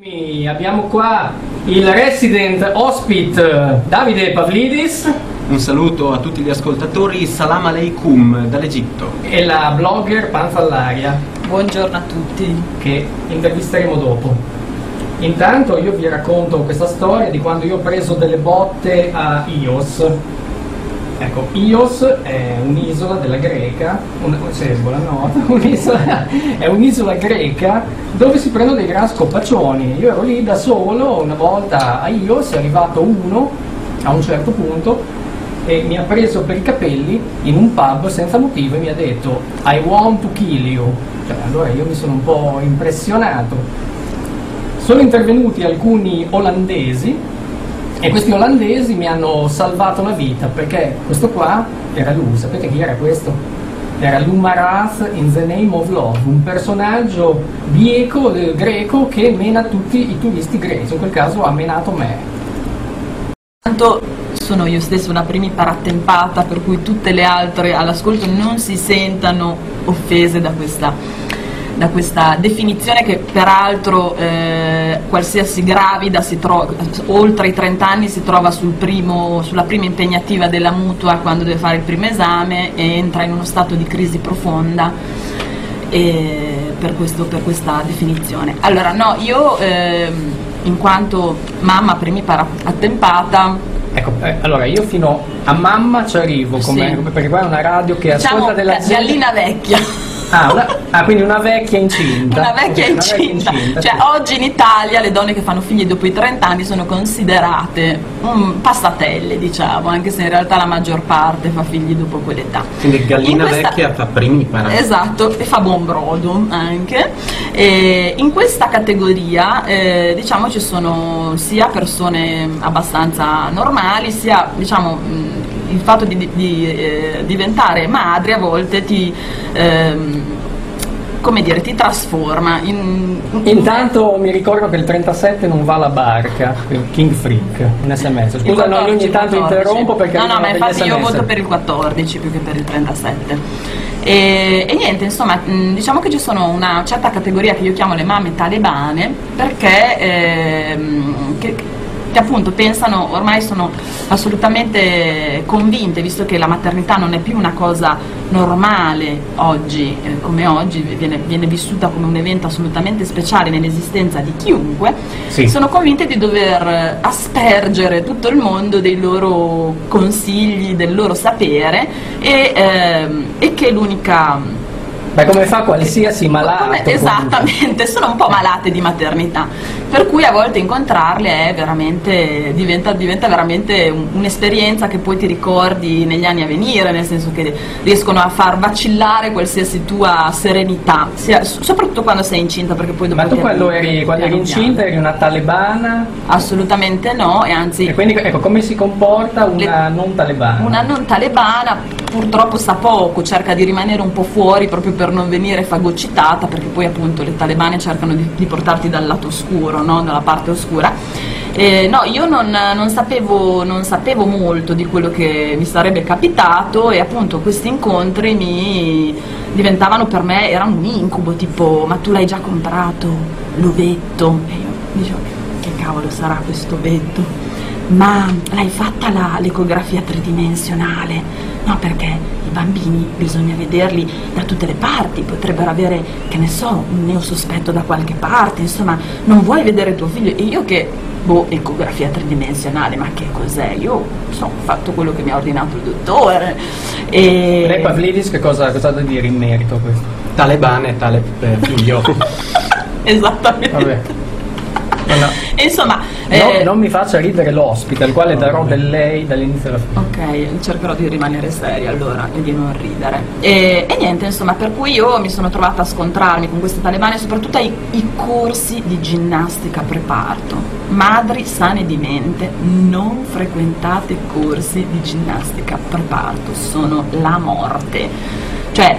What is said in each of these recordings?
Abbiamo qua il resident ospite Davide Pavlidis Un saluto a tutti gli ascoltatori, salam aleikum dall'Egitto. e la blogger Panza all'aria Buongiorno a tutti. che intervisteremo dopo. Intanto io vi racconto questa storia di quando io ho preso delle botte a Ios. Ecco, Ios è un'isola della Greca, un, sì, buonanotte, un'isola, è un'isola greca dove si prendono dei gran scopaccioni. Io ero lì da solo, una volta a Ios è arrivato uno a un certo punto e mi ha preso per i capelli in un pub senza motivo e mi ha detto I want to kill you. Cioè, allora io mi sono un po' impressionato. Sono intervenuti alcuni olandesi e questi olandesi mi hanno salvato la vita perché questo qua era lui, sapete chi era questo? Era l'Umaraz in The Name of Love, un personaggio bieco eh, greco che mena tutti i turisti greci, in quel caso ha menato me. Tanto sono io stessa una primipara attempata per cui tutte le altre all'ascolto non si sentano offese da questa, da questa definizione che peraltro eh, qualsiasi gravida si trova, oltre i 30 anni si trova sul primo- sulla prima impegnativa della mutua quando deve fare il primo esame e entra in uno stato di crisi profonda eh, per, questo- per questa definizione. Allora no, io ehm, in quanto mamma primipara attempata Ecco, eh, allora io fino a mamma ci arrivo, come- Sì. perché qua è una radio che diciamo ascolta della gente- gallina vecchia. Ah, una- ah, quindi una vecchia incinta. Una vecchia Ok, una incinta. incinta, Cioè, sì. oggi in Italia le donne che fanno figli dopo i 30 anni sono considerate mm, passatelle, diciamo, anche se in realtà la maggior parte fa figli dopo quell'età. Quindi gallina In questa- vecchia fa primipara. Esatto, e fa buon brodo anche. E in questa categoria eh, diciamo ci sono sia persone abbastanza normali, sia diciamo mh, il fatto di, di- eh, diventare madre a volte ti ehm, come dire, ti trasforma in, Intanto mi ricordo che il 37 non va alla barca, King Freak, un sms. Scusa, Il no, io ogni 14, tanto 14. interrompo perché No, no, ma infatti io voto per il 14 più che per il 37. E, e niente, insomma, diciamo che ci sono una certa categoria che io chiamo le mamme talebane perché ehm, che, che appunto pensano, ormai sono assolutamente convinte, visto che la maternità non è più una cosa normale oggi, eh, come oggi, viene, viene vissuta come un evento assolutamente speciale nell'esistenza di chiunque, Sì. sono convinte di dover aspergere tutto il mondo dei loro consigli, del loro sapere e, ehm, e che l'unica Beh, come fa qualsiasi malato. come- esattamente, sono un po' malate di maternità, per cui a volte incontrarle è veramente, diventa, diventa veramente un- un'esperienza che poi ti ricordi negli anni a venire, nel senso che riescono a far vacillare qualsiasi tua serenità, sia- soprattutto quando sei incinta, perché poi dopo Ma tu quando eri, quando eri incinta eri una talebana Assolutamente no, e anzi e quindi ecco come si comporta una Le- non talebana? una non talebana purtroppo sa poco, cerca di rimanere un po' fuori proprio per non venire fagocitata, perché poi appunto le talebane cercano di, di portarti dal lato oscuro, no? dalla parte oscura. Eh, no, io non, non sapevo, non sapevo molto di quello che mi sarebbe capitato e appunto questi incontri mi diventavano per me, erano un incubo, tipo ma tu l'hai già comprato l'ovetto? E io dicevo che cavolo sarà questo ovetto? Ma l'hai fatta la- l'ecografia tridimensionale? No, perché i bambini bisogna vederli da tutte le parti, potrebbero avere, che ne so, un neosospetto da qualche parte, insomma, non vuoi vedere tuo figlio? E io che, boh, ecografia tridimensionale, ma che cos'è? Io insomma, ho fatto quello che mi ha ordinato il dottore. E... Lei Pavlidis che cosa, cosa ha da dire in merito a questo? Talebane, tale eh, figlio. Esattamente. Vabbè. Insomma, No, eh, non mi faccia ridere l'ospite, al quale darò del lei dall'inizio alla fine. Ok, cercherò di rimanere seria allora e di non ridere. E, e niente, insomma, per cui io mi sono trovata a scontrarmi con queste talebane, soprattutto ai i corsi di ginnastica preparto. Madri sane di mente, non frequentate corsi di ginnastica preparto, sono la morte. Cioè,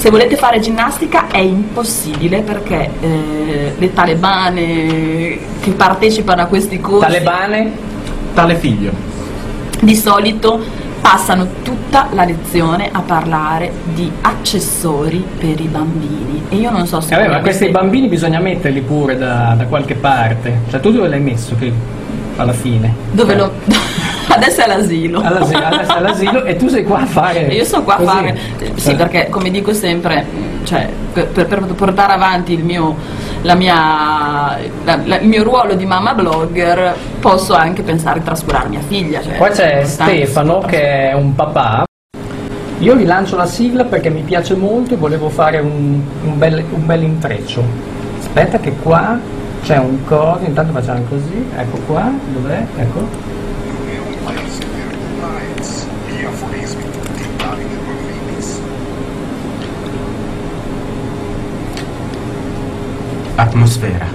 se volete fare ginnastica è impossibile perché eh, le talebane che partecipano a questi corsi Talebane? Tale figlio. di solito passano tutta la lezione a parlare di accessori per i bambini e io non so se... Eh beh, ma questi bambini bisogna metterli pure da, da qualche parte. Cioè tu dove l'hai messo che, alla fine? Dove Cioè, lo... Adesso è all'asilo. All'asilo, adesso è all'asilo e tu sei qua a fare. Io sto qua a così. fare, sì, Eh. perché come dico sempre, cioè, per, per- portare avanti il mio, la mia, la- la- il mio ruolo di mamma blogger, posso anche pensare di trascurare mia figlia. Cioè, Qua c'è Stefano che è un papà. Io rilancio la sigla perché mi piace molto e volevo fare un, un bel, un bel intreccio. Aspetta che qua c'è un coso, intanto facciamo così, ecco qua, dov'è? Ecco. Gli aforismi titolari del Bambini. Atmosfera.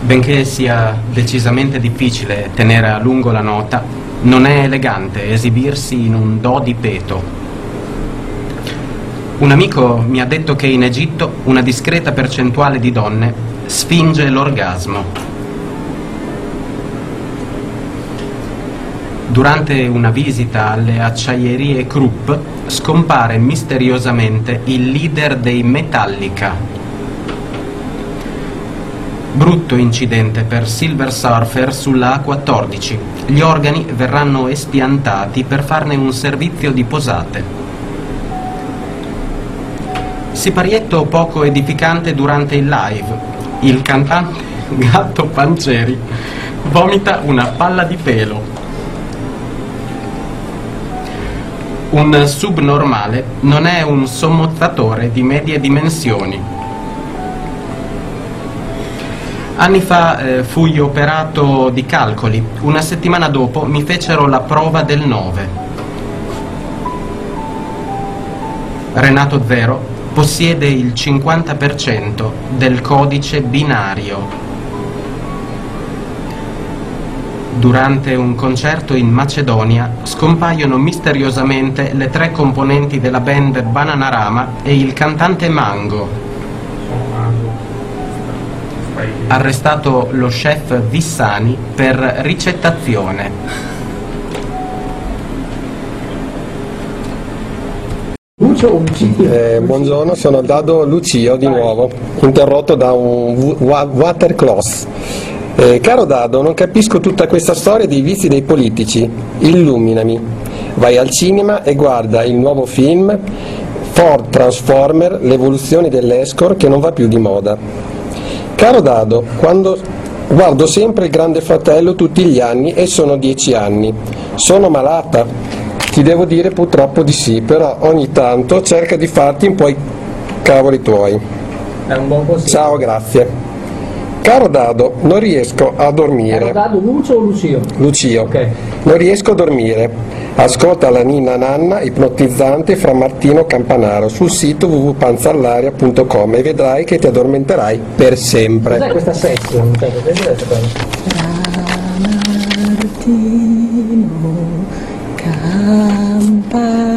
Benché sia decisamente difficile tenere a lungo la nota, non è elegante esibirsi in un do di peto. Un amico mi ha detto che in Egitto una discreta percentuale di donne sfinge l'orgasmo. Durante una visita alle acciaierie Krupp scompare misteriosamente il leader dei Metallica. Brutto incidente per Silver Surfer sulla A14. Gli organi verranno espiantati per farne un servizio di posate. Siparietto poco edificante durante il live. Il cantante Gatto Panceri vomita una palla di pelo. Un subnormale non è un sommozzatore di medie dimensioni. Anni fa eh, fui operato di calcoli, una settimana dopo mi fecero la prova del 9. Renato Zero possiede il 50% del codice binario. Durante un concerto in Macedonia scompaiono misteriosamente le tre componenti della band Bananarama e il cantante Mango. Arrestato lo chef Vissani per ricettazione. Eh, buongiorno, sono Dado Lucio di nuovo, interrotto da un w- wa- watercloth. Eh, caro Dado, non capisco tutta questa storia dei vizi dei politici. Illuminami. Vai al cinema e guarda il nuovo film Ford Transformer, l'evoluzione dell'escort che non va più di moda. Caro Dado, quando guardo sempre il Grande Fratello tutti gli anni e sono dieci anni. Sono malata? Ti devo dire purtroppo di sì, però ogni tanto cerca di farti un po' i cavoli tuoi. È un buon consiglio. Ciao, grazie. Caro Dado, non riesco a dormire. dato Lucio o Lucio? Lucio, Ok. non riesco a dormire. Ascolta la Nina Nanna ipnotizzante fra Martino Campanaro sul sito www.panzallaria.com e vedrai che ti addormenterai per Cos'è sempre. questa section? Cioè?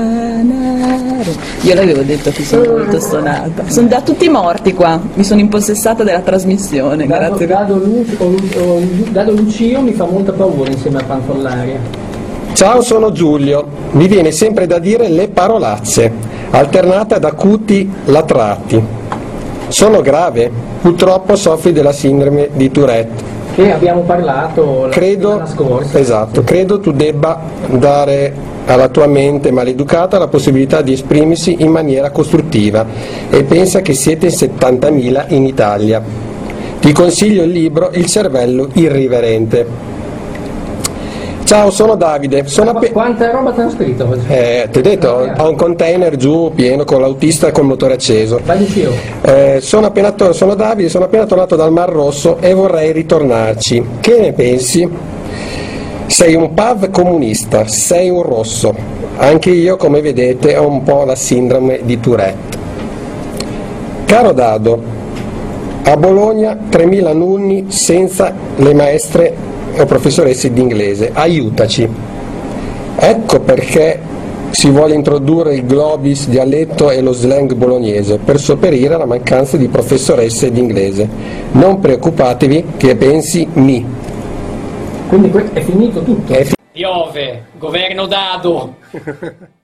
Campanaro. Io l'avevo detto che sono molto stonata. Sono da tutti morti qua. Mi sono impossessata della trasmissione. Dado, Grazie. Dado, Lu- o o Dado Lucio mi fa molta paura insieme a Panfollaria. Ciao, sono Giulio. Mi viene sempre da dire le parolacce, alternate ad acuti latrati. Sono grave? Purtroppo soffri della sindrome di Tourette. Che abbiamo parlato la Credo, settimana scorsa. esatto, credo tu debba dare alla tua mente maleducata la possibilità di esprimersi in maniera costruttiva e pensa che siete in 70.000 in Italia. Ti consiglio il libro Il cervello irriverente. Ciao, sono Davide. Sono appe- Quanta roba ti hanno scritto oggi? eh, ti ho detto, ho un container giù pieno con l'autista e col motore acceso. Vai. Eh, sono, appena to- sono Davide, sono appena tornato dal Mar Rosso e vorrei ritornarci. Che ne pensi? Sei un PAV comunista, sei un rosso. Anche io, come vedete, ho un po' la sindrome di Tourette. Caro Dado, a Bologna 3.000 alunni senza le maestre o professoresse di inglese. Aiutaci. Ecco perché si vuole introdurre il globis dialetto e lo slang bolognese per sopperire alla mancanza di professoresse di inglese. Non preoccupatevi che pensi mi. Quindi è finito tutto. È fi- Piove, governo dado.